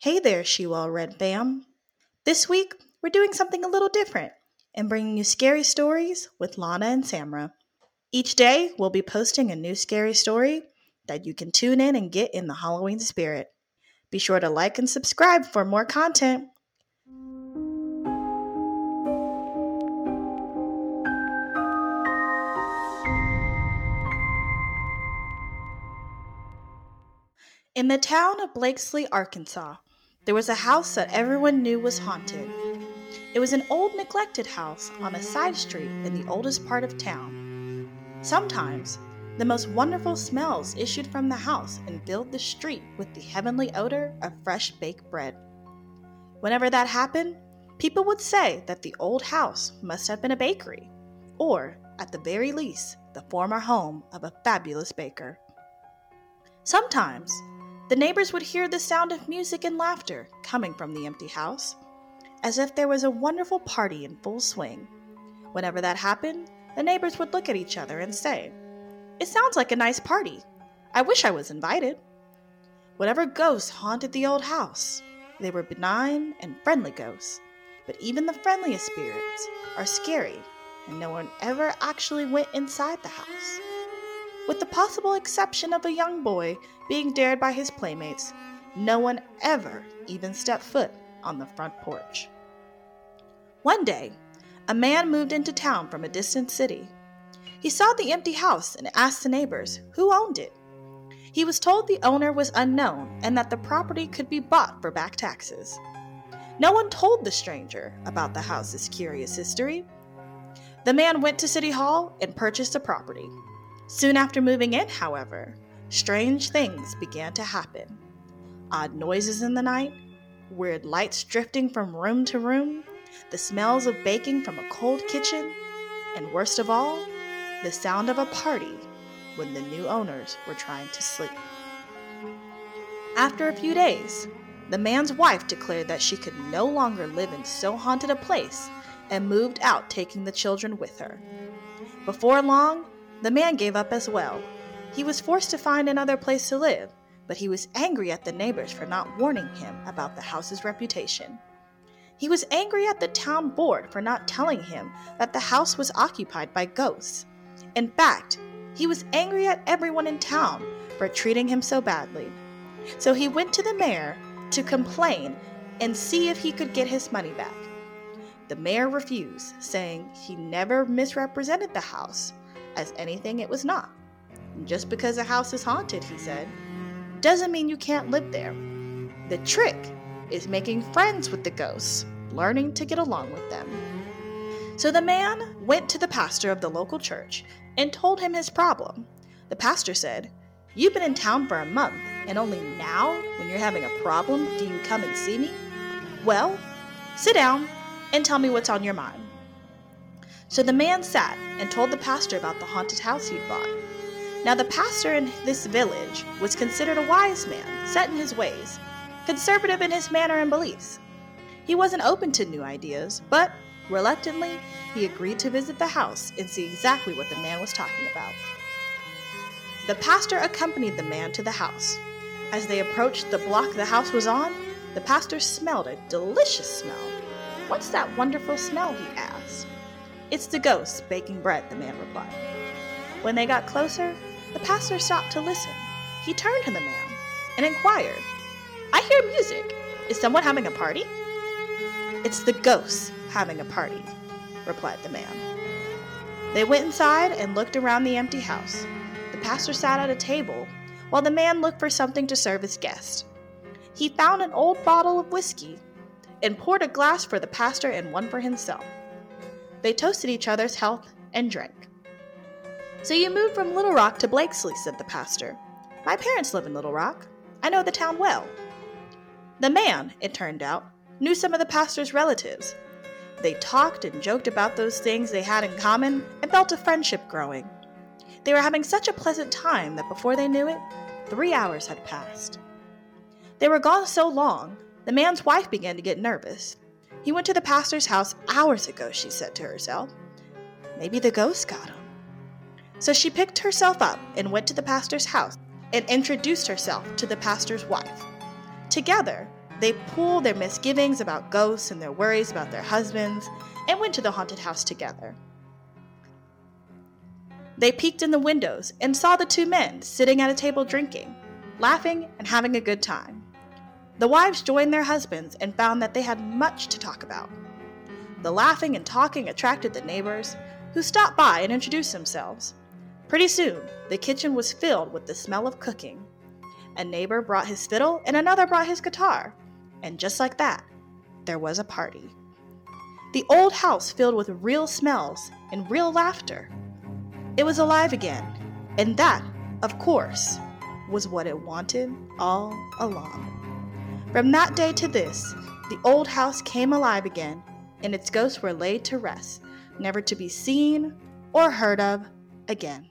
Hey there, She Well Read fam. This week, we're doing something a little different and bringing you scary stories with Lana and Samra. Each day, we'll be posting a new scary story that you can tune in and get in the Halloween spirit. Be sure to like and subscribe for more content. In the town of Blakesley, Arkansas, there was a house that everyone knew was haunted. It was an old neglected house on a side street in the oldest part of town. Sometimes, the most wonderful smells issued from the house and filled the street with the heavenly odor of fresh baked bread. Whenever that happened, people would say that the old house must have been a bakery, or, at the very least, the former home of a fabulous baker. Sometimes, the neighbors would hear the sound of music and laughter coming from the empty house, as if there was a wonderful party in full swing. Whenever that happened, the neighbors would look at each other and say, It sounds like a nice party. I wish I was invited. Whatever ghosts haunted the old house, they were benign and friendly ghosts, but even the friendliest spirits are scary, and no one ever actually went inside the house with the possible exception of a young boy being dared by his playmates, no one ever even stepped foot on the front porch. One day, a man moved into town from a distant city. He saw the empty house and asked the neighbors who owned it. He was told the owner was unknown and that the property could be bought for back taxes. No one told the stranger about the house's curious history. The man went to City Hall and purchased the property. Soon after moving in, however, strange things began to happen. Odd noises in the night, weird lights drifting from room to room, the smells of baking from a cold kitchen, and worst of all, the sound of a party when the new owners were trying to sleep. After a few days, the man's wife declared that she could no longer live in so haunted a place and moved out, taking the children with her. Before long, the man gave up as well. He was forced to find another place to live, but he was angry at the neighbors for not warning him about the house's reputation. He was angry at the town board for not telling him that the house was occupied by ghosts. In fact, he was angry at everyone in town for treating him so badly. So he went to the mayor to complain and see if he could get his money back. The mayor refused, saying he never misrepresented the house as anything it was not. Just because a house is haunted, he said, doesn't mean you can't live there. The trick is making friends with the ghosts, learning to get along with them. So the man went to the pastor of the local church and told him his problem. The pastor said, You've been in town for a month, and only now, when you're having a problem, do you come and see me? Well, sit down and tell me what's on your mind. So the man sat and told the pastor about the haunted house he'd bought. Now, the pastor in this village was considered a wise man, set in his ways, conservative in his manner and beliefs. He wasn't open to new ideas, but reluctantly, he agreed to visit the house and see exactly what the man was talking about. The pastor accompanied the man to the house. As they approached the block the house was on, the pastor smelled a delicious smell. What's that wonderful smell? he asked. It's the ghosts baking bread, the man replied. When they got closer, the pastor stopped to listen. He turned to the man and inquired, I hear music. Is someone having a party? It's the ghosts having a party, replied the man. They went inside and looked around the empty house. The pastor sat at a table while the man looked for something to serve his guest. He found an old bottle of whiskey and poured a glass for the pastor and one for himself. They toasted each other's health and drank. So you moved from Little Rock to Blakesley, said the pastor. My parents live in Little Rock. I know the town well. The man, it turned out, knew some of the pastor's relatives. They talked and joked about those things they had in common and felt a friendship growing. They were having such a pleasant time that before they knew it, three hours had passed. They were gone so long, the man's wife began to get nervous. He went to the pastor's house hours ago, she said to herself. Maybe the ghost got him. So she picked herself up and went to the pastor's house and introduced herself to the pastor's wife. Together, They pooled their misgivings about ghosts and their worries about their husbands and went to the haunted house together. They peeked in the windows and saw the two men sitting at a table drinking, laughing, and having a good time. The wives joined their husbands and found that they had much to talk about. The laughing and talking attracted the neighbors, who stopped by and introduced themselves. Pretty soon, the kitchen was filled with the smell of cooking. A neighbor brought his fiddle and another brought his guitar, and just like that, there was a party. The old house filled with real smells and real laughter. It was alive again, and that, of course, was what it wanted all along. From that day to this, the old house came alive again, and its ghosts were laid to rest, never to be seen or heard of again.